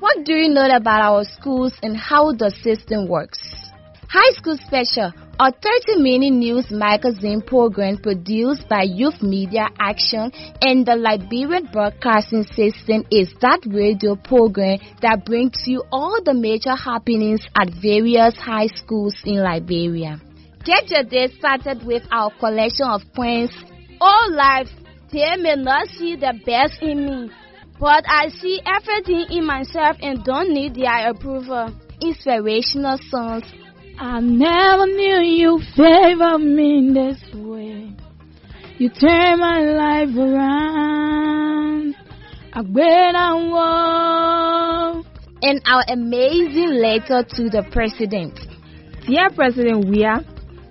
What do you know about our schools and how the system works? High School Special, a 30 minute news magazine program produced by Youth Media Action and the Liberian Broadcasting System, is that radio program that brings you all the major happenings at various high schools in Liberia. Get your day started with our collection of poems. All life, they may not see the best in me, but I see everything in myself and don't need their approval. Inspirational songs I never knew you favor me this way. You turn my life around. I wait and walk. And our amazing letter to the president. Dear President Weah,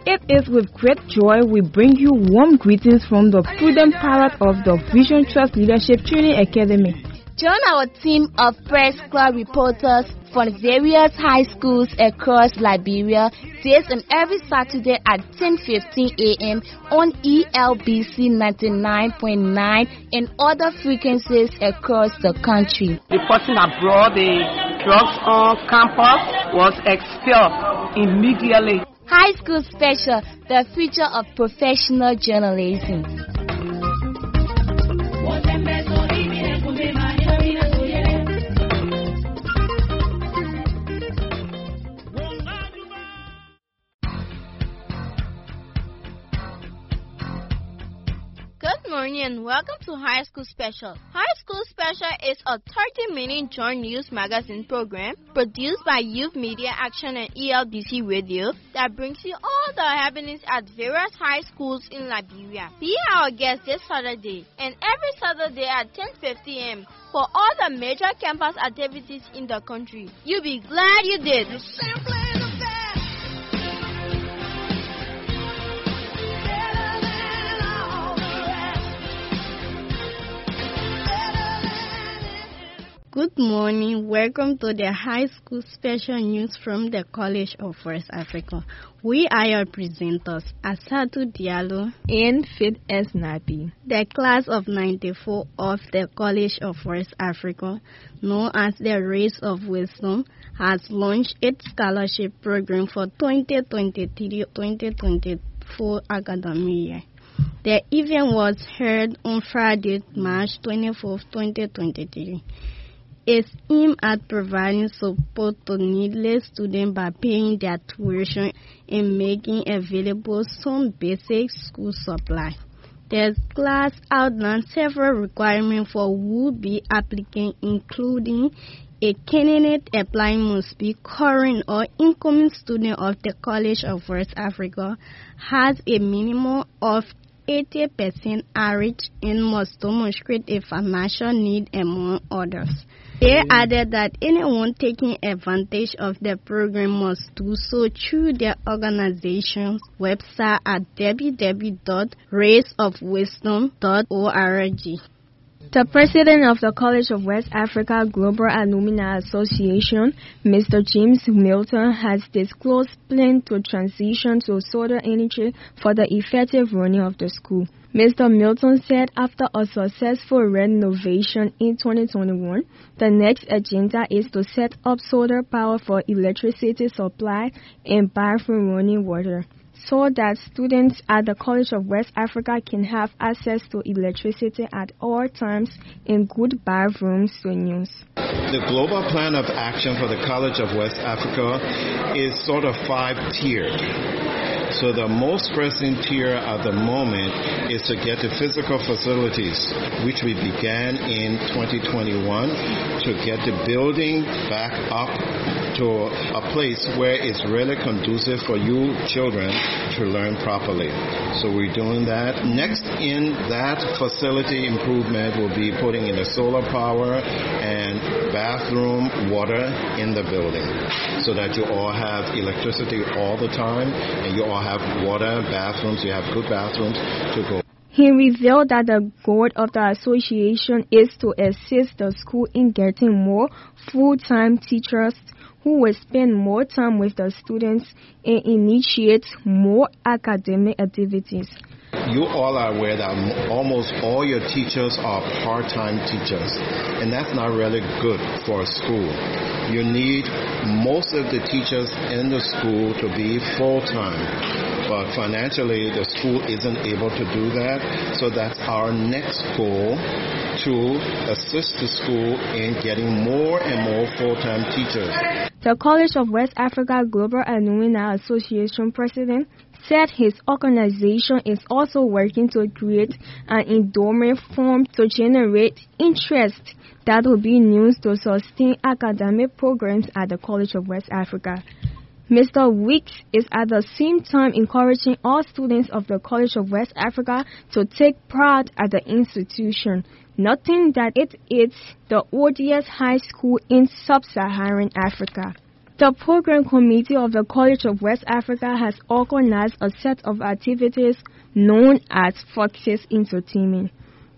it is with great joy we bring you warm greetings from the prudent pilot of the Vision Trust Leadership Training Academy. Join our team of press club reporters from various high schools across Liberia days and every Saturday at 10:15 a.m. on ELBC 99.9 and other frequencies across the country. Reporting abroad, the drugs on campus was expelled immediately. High School Special, the future of professional journalism. Good morning and welcome to High School Special. High School Special is a 30 minute joint news magazine program produced by Youth Media Action and ELBC Radio that brings you all the happenings at various high schools in Liberia. Be our guest this Saturday and every Saturday at 10:50 am for all the major campus activities in the country. You'll be glad you did. Good morning. Welcome to the High School Special News from the College of West Africa. We are your presenters, Asatu Diallo and Fit S. Nabi. The class of 94 of the College of West Africa, known as the Race of Wisdom, has launched its scholarship program for 2023-2024 academic year. The event was held on Friday, March 24, 2023 is aimed at providing support to needless students by paying their tuition and making available some basic school supply. The class outlines several requirements for would-be applicants, including a candidate applying must be current or incoming student of the College of West Africa, has a minimum of 80% average and must demonstrate a financial need among others. They added that anyone taking advantage of the program must do so through their organization's website at www.raceofwisdom.org. The president of the College of West Africa Global Alumni Association, Mr. James Milton, has disclosed plans to transition to solar energy for the effective running of the school. Mr. Milton said after a successful renovation in 2021, the next agenda is to set up solar power for electricity supply and bathroom running water so that students at the College of West Africa can have access to electricity at all times and good bathrooms to use. The global plan of action for the College of West Africa is sort of five tiered. So the most pressing tier at the moment is to get the physical facilities, which we began in 2021, to get the building back up to a place where it's really conducive for you children to learn properly. So we're doing that. Next in that facility improvement will be putting in a solar power and bathroom water in the building so that you all have electricity all the time and you all have water, bathrooms, you have good bathrooms to go. He revealed that the goal of the association is to assist the school in getting more full-time teachers who will spend more time with the students and initiate more academic activities. You all are aware that almost all your teachers are part-time teachers, and that's not really good for a school. You need most of the teachers in the school to be full-time, but financially the school isn't able to do that, so that's our next goal to assist the school in getting more and more full-time teachers. The College of West Africa Global Alumni Association president said his organization is also working to create an endowment fund to generate interest that will be used to sustain academic programs at the College of West Africa. Mr. Weeks is at the same time encouraging all students of the College of West Africa to take pride at the institution, noting that it is the oldest high school in sub-Saharan Africa. The program committee of the College of West Africa has organized a set of activities known as Foxes Entertainment.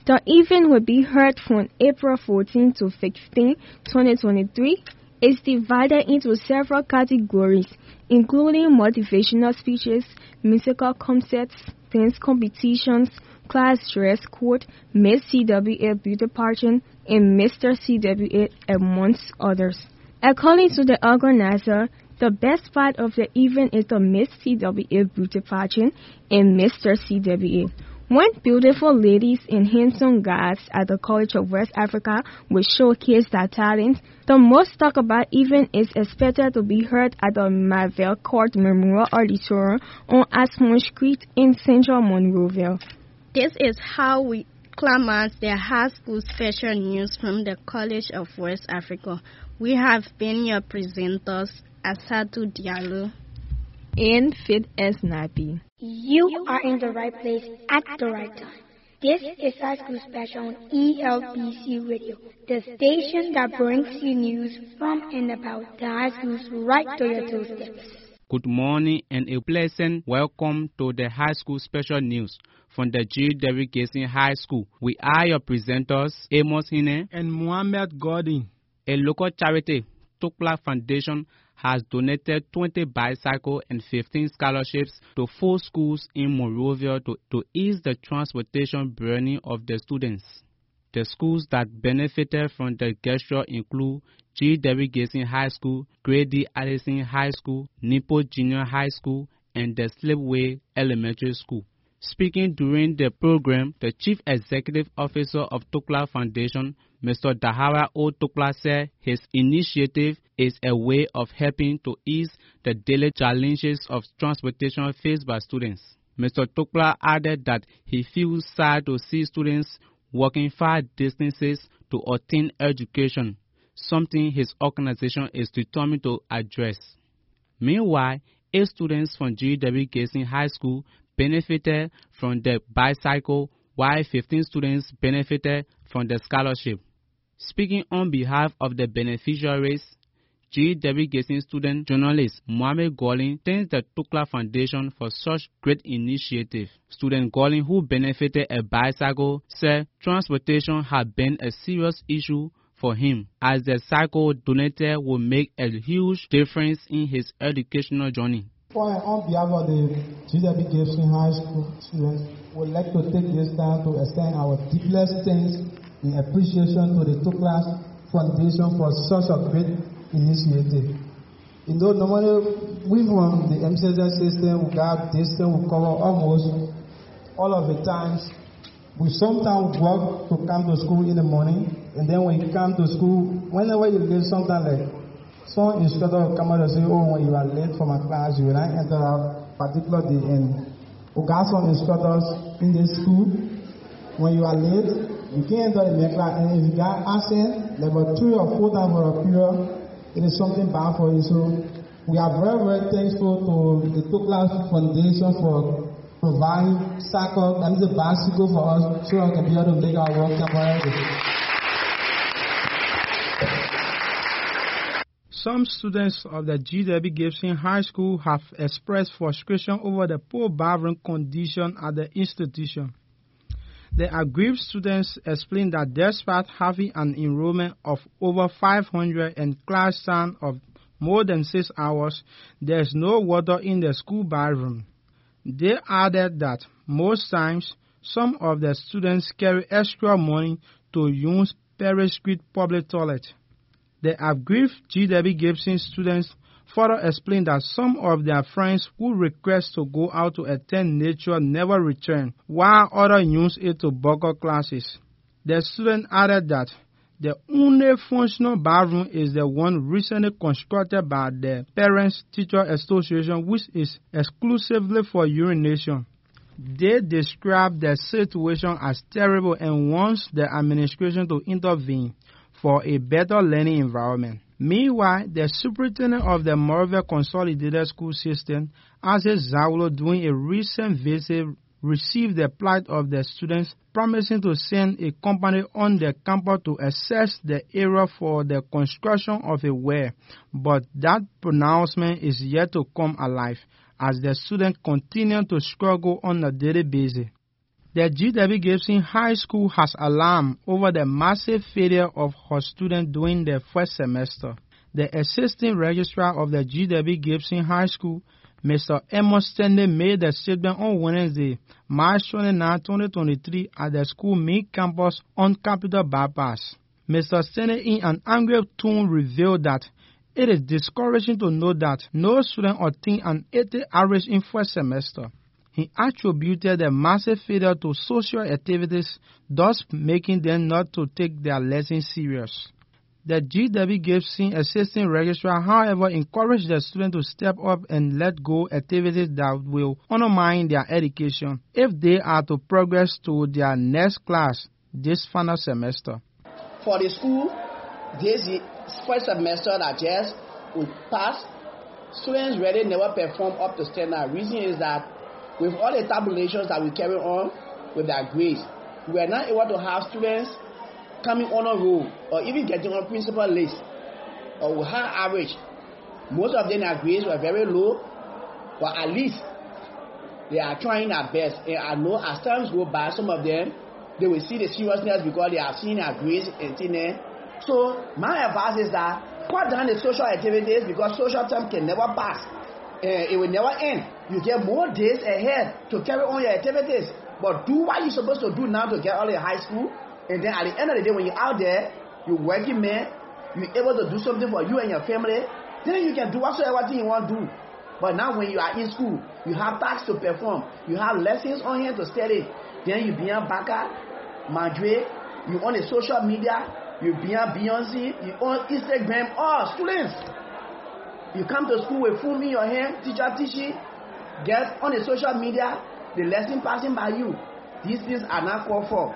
The event will be held from April 14 to 15, 2023. It's divided into several categories, including motivational speeches, musical concerts, dance competitions, class dress code, Miss CWA beauty pageant, and Mr. CWA, amongst others. According to the organizer, the best part of the event is the Miss CWA beauty pageant and Mr. CWA. When beautiful ladies and handsome guys at the College of West Africa will showcase their talents, the most talked about event is expected to be held at the Marvel Court Memorial Auditorium on Ashmun Street in Central Monrovia. This is how we climax the high school special news from the College of West Africa. We have been your presenters, Asatu Diallo and Fit as Nabi. You are in the right place at the right time. This is High School Special on ELBC Radio, the station that brings you news from and about the high schools right to your doorsteps. Good morning and a pleasant welcome to the High School Special News from the G. Derrick Gason High School. We are your presenters, Amos Hine and Mohamed Gordon. A local charity, Tukla Foundation, has donated 20 bicycles and 15 scholarships to four schools in Monrovia to, to ease the transportation burden of the students. The schools that benefited from the gesture include G. Derrick Gason High School, Grady Addison High School, Nipo Junior High School, and the Slipway Elementary School. Speaking during the program, the Chief Executive Officer of Tukla Foundation, Mr. Dahara O. Tukla said his initiative is a way of helping to ease the daily challenges of transportation faced by students. Mr. Tukla added that he feels sad to see students walking far distances to obtain education, something his organization is determined to address. Meanwhile, eight students from G.W. Gibson High School benefited from the bicycle, while 15 students benefited from the scholarship. Speaking on behalf of the beneficiaries, G. Derrick Gason student journalist Mohamed Golin thanks the Tukla Foundation for such great initiative. Student Golin, who benefited a bicycle, said transportation had been a serious issue for him, as the cycle donated will make a huge difference in his educational journey. On behalf of the GW Gibson High School students, we'd like to take this time to extend our deepest thanks and appreciation to the Tuklas Foundation for such a great initiative. You know, normally we from the MCSS system, we got this thing, we cover almost all of the times. We sometimes work to come to school in the morning, and then when you come to school, whenever you leave something like some instructor will come out and say, oh, when you are late for my class, you will not enter a particular day. And we got some instructors in the school. When you are late, you can't enter the class. And if you got absent, level three or four times for a period, it is something bad for you. So we are very, very thankful to the Tukla Foundation for providing cycle, that is a bicycle for us so I can be able to make our work temporarily. Some students of the G.W. Gibson High School have expressed frustration over the poor bathroom condition at the institution. The aggrieved students explained that despite having an enrollment of over 500 and class time of more than six hours, there is no water in the school bathroom. They added that Most times, some of the students carry extra money to use Perry Street public toilet. The aggrieved G.W. Gibson students further explained that some of their friends who request to go out to attend nature never return, while others use it to bunker classes. The student added that the only functional bathroom is the one recently constructed by the Parents Teacher Association, which is exclusively for urination. They described the situation as terrible and wants the administration to intervene for a better learning environment. Meanwhile, the superintendent of the Monrovia Consolidated School System, Isaac Zawolo, during a recent visit, received the plight of the students, promising to send a company on the campus to assess the area for the construction of a well. But that pronouncement is yet to come alive as the students continue to struggle on a daily basis. The G.W. Gibson High School has alarm over the massive failure of her students during the first semester. The assistant registrar of the G.W. Gibson High School, Mr. Amos Stanley, made the statement on Wednesday, March 29, 2023, at the school main campus on Capitol Bypass. Mr. Stanley, in an angry tone, revealed that it is discouraging to know that no student obtained an 80 average in first semester. He attributed the massive failure to social activities, thus making them not to take their lessons serious. The G.W. Gibson Assistant Registrar, however, encouraged the students to step up and let go activities that will undermine their education if they are to progress to their next class this final semester. For the school, this first semester that just we passed, students really never perform up to standard. Reason is that with all the tabulations that we carry on with their grades, we are not able to have students coming on a roll or even getting on principal list or with high average. Most of them their grades were very low, but at least they are trying their best. And I know as times go by, some of them they will see the seriousness because they are seeing their grades and things there. So my advice is that cut down the social activities because social term can never pass. Uh, it will never end. You get more days ahead to carry on your activities. But do what you're supposed to do now to get out of high school. And then at the end of the day, when you're out there, you're working man, you're able to do something for you and your family, then you can do whatsoever thing you want to do. But now when you are in school, you have tasks to perform, you have lessons on here to study. Then you be on Baka, Madre, you on the social media, you be on Beyonce, you on Instagram, all students. You come to school with phone in your hand, teacher teaching, get on the social media, the lesson passing by you. These things are not called for.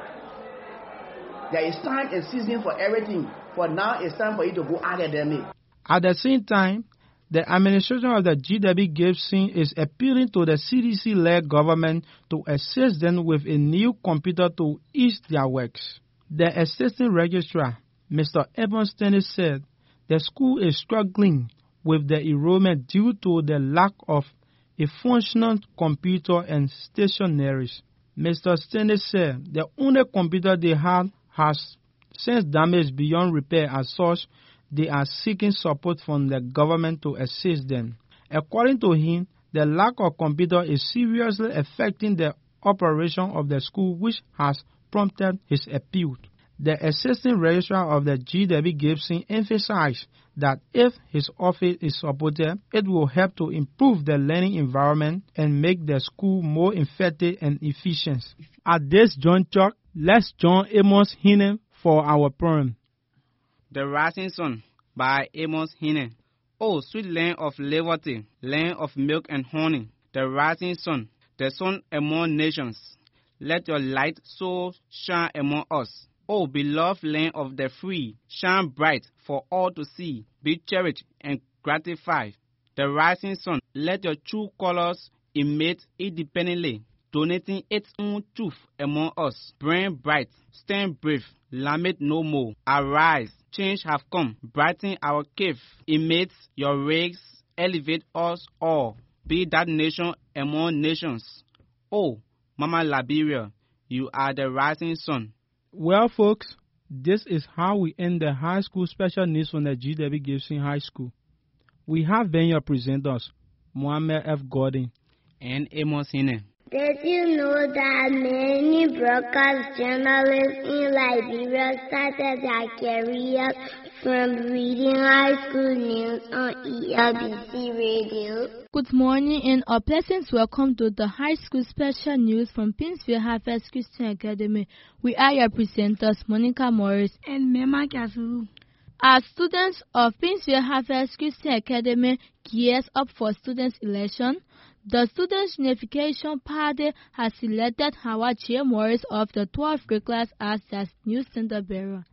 There is time and season for everything. For now, it's time for you to go academic. At the same time, the administration of the GW Gibson is appealing to the CDC-led government to assist them with a new computer to ease their works. The assistant registrar, Mr. Evans Dennis, said the school is struggling with the enrollment due to the lack of a functional computer and stationaries. Mr. Stanley said the only computer they have has since damaged beyond repair as such they are seeking support from the government to assist them. According to him, the lack of computer is seriously affecting the operation of the school which has prompted his appeal. The assistant registrar of the G.W. Gibson emphasized that if his office is supported, it will help to improve the learning environment and make the school more effective and efficient. At this juncture, let's join Amos Hinen for our poem. The Rising Sun by Amos Hinen. Oh, sweet land of liberty, land of milk and honey, the rising sun, the sun among nations. Let your light so shine among us. O beloved land of the free, shine bright for all to see. Be cherished and gratified. The rising sun, let your true colors emit independently, donating its own truth among us. Burn bright, stand brave, lament no more. Arise, change have come, brighten our cave. Emit your rays, elevate us all. Be that nation among nations. Oh, Mama Liberia, you are the rising sun. Well, folks, this is how we end the high school special news from the G.W. Gibson High School. We have been your presenters, Mohammed F. Gordon and Amos Hine. Did you know that many broadcast journalists in Liberia started their careers from reading high school news on ELBC radio? Good morning and a pleasant welcome to the high school special news from Paynesville Harvest Christian Academy. We are your presenters, Monica Morris and Mema Kazulu. As students of Paynesville Harvest Christian Academy gears up for students' election, the Students' Unification Party has selected Howard J. Morris of the 12th grade class as their new standard bearer.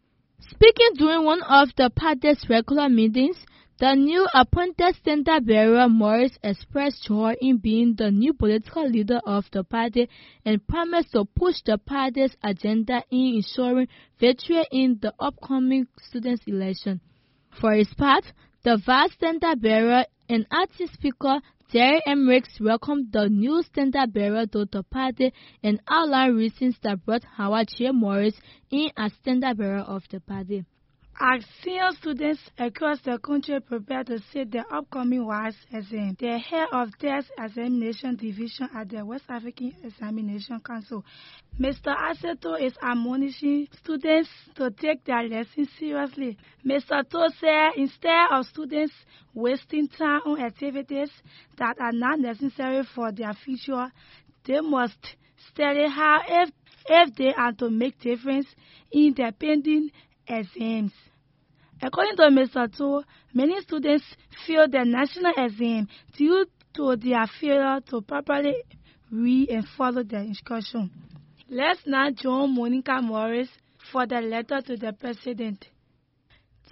Speaking during one of the party's regular meetings, the new appointed center bearer Morris expressed joy in being the new political leader of the party and promised to push the party's agenda in ensuring victory in the upcoming students' election. For his part, the vice standard bearer and acting speaker Jerry Emmerich welcomed the new standard bearer to the party and outlined reasons that brought Howard J. Morris in as standard bearer of the party. As senior students across the country prepare to sit the upcoming WAS exam, the head of test examination division at the West African Examination Council, Mr. Aseto is admonishing students to take their lessons seriously. Mr. To said instead of students wasting time on activities that are not necessary for their future, they must study how if, if they are to make difference in their pending exams. According to Mr. To, many students fail the national exam due to their failure to properly read and follow the instruction. Let's now join Monica Morris for the letter to the President.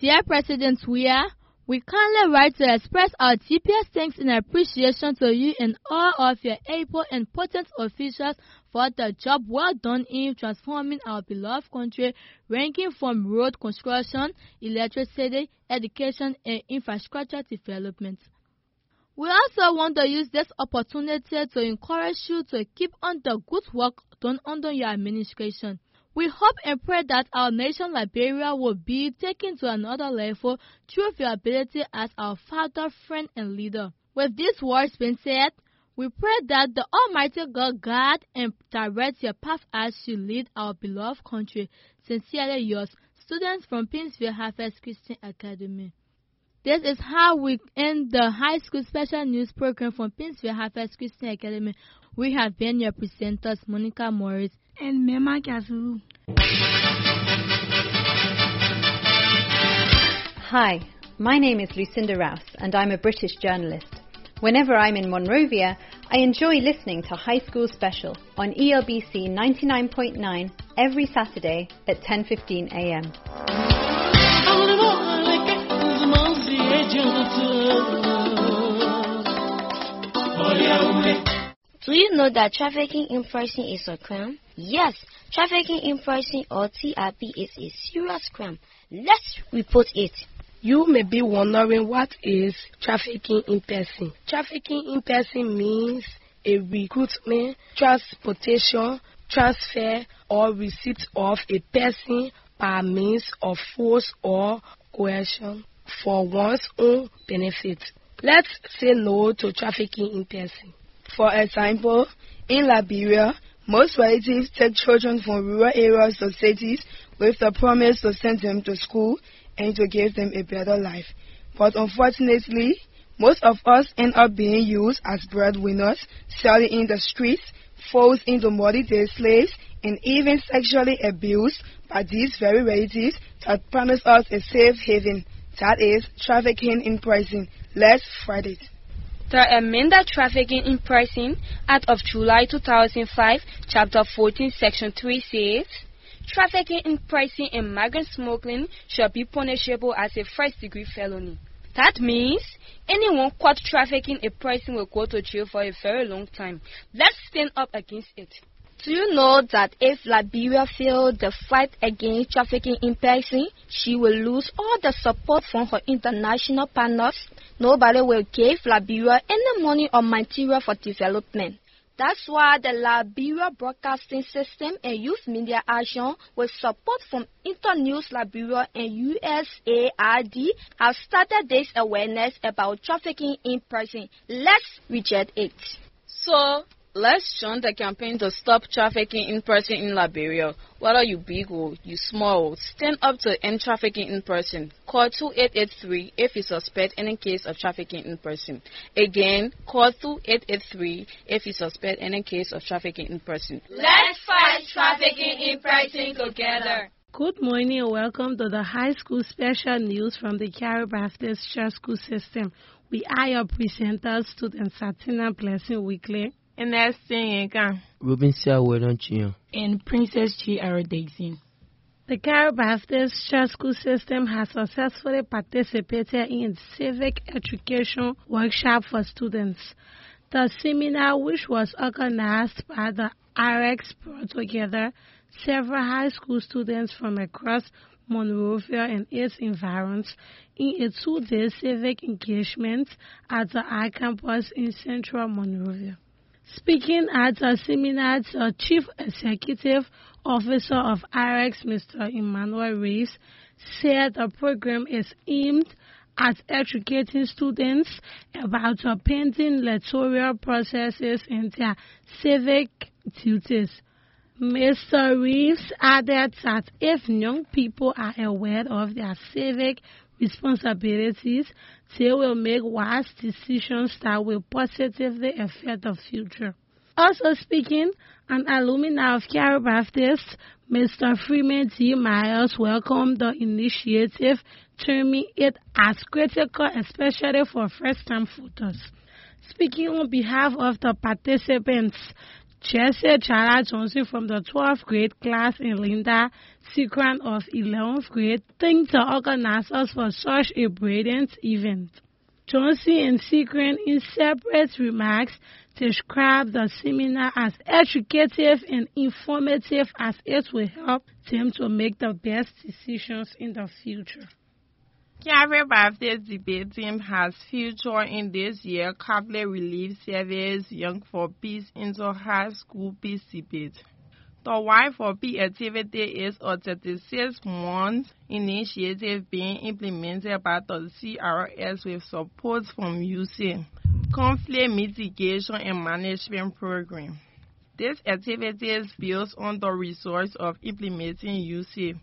Dear President, we are we kindly write to express our deepest thanks and appreciation to you and all of your able and potent officials for the job well done in transforming our beloved country, ranging from road construction, electricity, education, and infrastructure development. We also want to use this opportunity to encourage you to keep on the good work done under your administration. We hope and pray that our nation Liberia will be taken to another level through your ability as our father, friend, and leader. With these words being said, we pray that the Almighty God guide and direct your path as you lead our beloved country. Sincerely yours, students from Paynesville Harvest Christian Academy. This is how we end the high school special news program from Paynesville Harvest Christian Academy. We have been your presenters, Monica Morris and Mema Kazulu. Hi, my name is Lucinda Rouse, and I'm a British journalist. Whenever I'm in Monrovia, I enjoy listening to High School Special on ELBC 99.9 every Saturday at 10:15 a.m. Do you know that trafficking in person is a crime? Yes, trafficking in person or TRP is a serious crime. Let's report it. You may be wondering what is trafficking in person. Trafficking in person means a recruitment, transportation, transfer, or receipt of a person by means of force or coercion for one's own benefit. Let's say no to trafficking in person. For example, in Liberia, most relatives take children from rural areas to cities with the promise to send them to school and to give them a better life. But unfortunately, most of us end up being used as breadwinners, selling in the streets, forced into modern day slaves, and even sexually abused by these very relatives that promise us a safe haven. That is trafficking in person. Let's fight it. The Amended Trafficking in Person Act of July 2005, Chapter 14, Section 3 says, Trafficking in person and migrant smuggling shall be punishable as a first-degree felony. That means anyone caught trafficking a person will go to jail for a very long time. Let's stand up against it. Do you know that if Liberia fails the fight against trafficking in person, she will lose all the support from her international partners? Nobody will give Liberia any money or material for development. That's why the Liberia Broadcasting System and Youth Media Action with support from Internews Liberia and USAID have started this awareness about trafficking in person. Let's reject it. So, Let's join the campaign to stop trafficking in person in Liberia. Whether you big or you small, stand up to end trafficking in person. Call 2883 if you suspect any case of trafficking in person. Again, call 2883 if you suspect any case of trafficking in person. Let's fight trafficking in person together. Good morning and welcome to the high school special news from the Calvary Baptist Church School System. We are your presenters, student Satina Blessing Weekly. And that's Yinka. Ruben Selway, And Princess G. Daisy. The Calvary Baptist Church School System has successfully participated in civic education workshop for students. The seminar, which was organized by the IREX, brought together several high school students from across Monrovia and its environs in a two-day civic engagement at the I-Campus in central Monrovia. Speaking at a seminar, the Chief Executive Officer of IREX, Mr. Emmanuel Reeves, said the program is aimed at educating students about pending electoral processes and their civic duties. Mr. Reeves added that if young people are aware of their civic responsibilities, they will make wise decisions that will positively affect the future. Also speaking, an alumni of Calvary Baptist, Mr. Freeman D. Myers welcomed the initiative, terming it as critical, especially for first-time voters. Speaking on behalf of the participants, Jesse Chara Johnson from the 12th grade class and Linda Secran of 11th grade thanked the organizers for such a brilliant event. Johnson and Secran, in separate remarks, described the seminar as educative and informative as it will help them to make the best decisions in the future. Calvary Baptist debate team has featured in this year's Catholic Relief Service Young for Peace Inter High School Peace Debate. The Y for Peace activity is a 36-month initiative being implemented by the CRS with support from UC, Conflict Mitigation and Management Program. This activity is built on the results of implementing UC,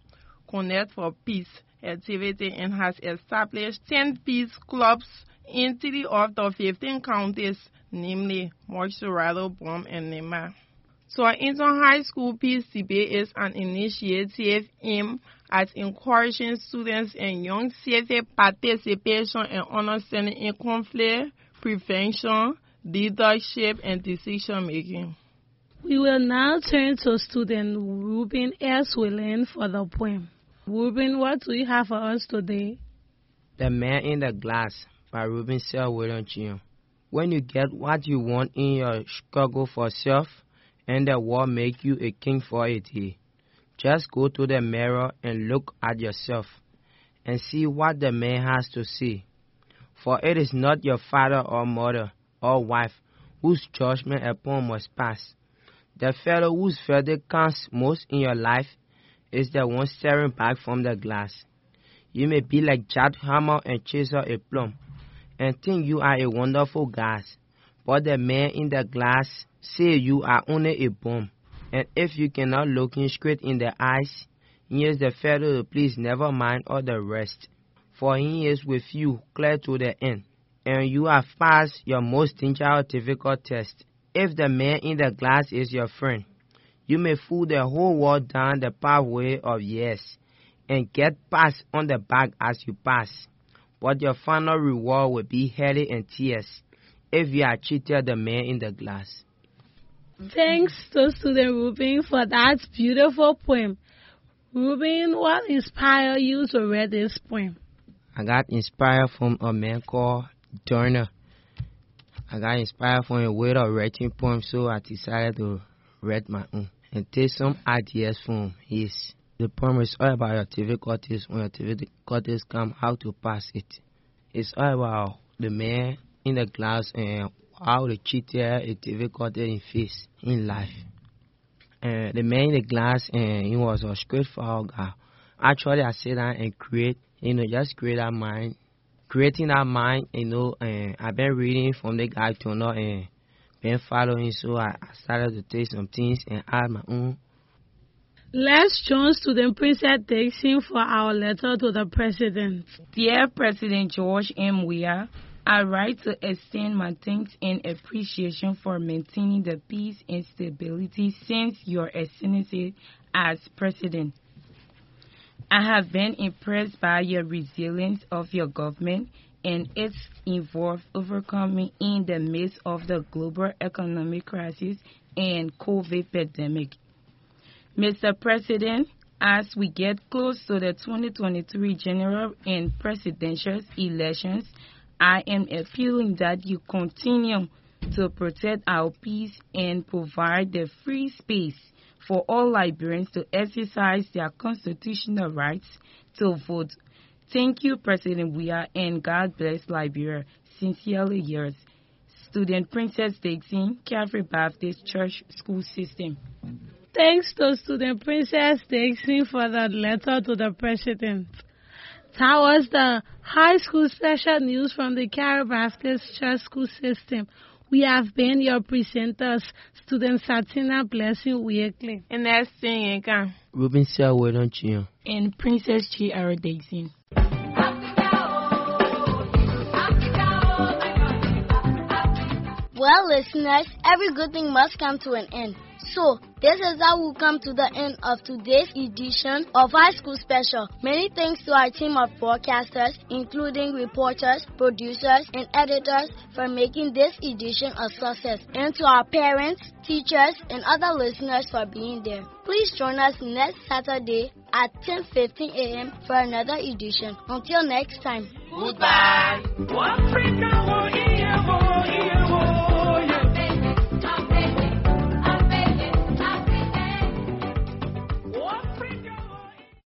Connect for Peace, activity and has established 10 peace clubs in three of the 15 counties, namely Montserrado, Brum, and Nimba. So, Inter High School Peace Debate is an initiative aimed at encouraging students and young civic participation and understanding in conflict prevention, leadership, and decision making. We will now turn to student Ruben S. Willen for the poem. Ruben, what do you have for us today? The Man in the Glass by Ruben Sel William Jr. When you get what you want in your struggle for self, and the world make you a king for a day, just go to the mirror and look at yourself and see what the man has to say. For it is not your father or mother or wife whose judgment upon must pass. The fellow whose verdict counts most in your life is the one staring back from the glass. You may be like Jack Hammer and Chaser a plum, and think you are a wonderful guy, but the man in the glass say you are only a bum. And if you cannot look him straight in the eyes, he is the fellow to please never mind all the rest. For he is with you clear to the end, and you have passed your most dangerous difficult test. If the man in the glass is your friend, you may fool the whole world down the pathway of yes and get pats on the back as you pass. But your final reward will be headache and tears if you are cheated the man in the glass. Thanks to student Ruben for that beautiful poem. Ruben, what inspired you to read this poem? I got inspired from a man called Turner. I got inspired from a way of writing poems, so I decided to write my own and take some ideas from his. The poem is all about your difficulties. When your difficulties come, how to pass it. It's all about the man in the glass and how the cheater is difficult in face in life. And the man in the glass and he was a straightforward guy. Actually, I sit down and create, you know, just create that mind, creating that mind, you know. And I've been reading from the guy Turner and and following, so I, I started to take some things and add my own. Let's join student Princess Dixon for our letter to the President. Dear President George M. Weah, I write to extend my thanks and appreciation for maintaining the peace and stability since your ascendancy as President. I have been impressed by your resilience of your government and its involved overcoming in the midst of the global economic crisis and COVID pandemic. Mr. President, as we get close to the 2023 general and presidential elections, I am appealing that you continue to protect our peace and provide the free space for all Liberians to exercise their constitutional rights to vote. Thank you, President Weah, and God bless Liberia. Sincerely yours. Student Princess Dixon, Calvary Baptist Church School System. Thanks to student Princess Dixon for that letter to the President. That was the high school special news from the Calvary Baptist Church School System. We have been your presenters, student Satina Blessing Weekly. And that's Yinka. Ruben Selwood Chio. And Princess G. R. Dixon. Well, listeners, every good thing must come to an end. So, this is how we come to the end of today's edition of High School Special. Many thanks to our team of broadcasters, including reporters, producers, and editors for making this edition a success, and to our parents, teachers, and other listeners for being there. Please join us next Saturday at 10:15 a.m. for another edition. Until next time. Goodbye. Africa. Oh oh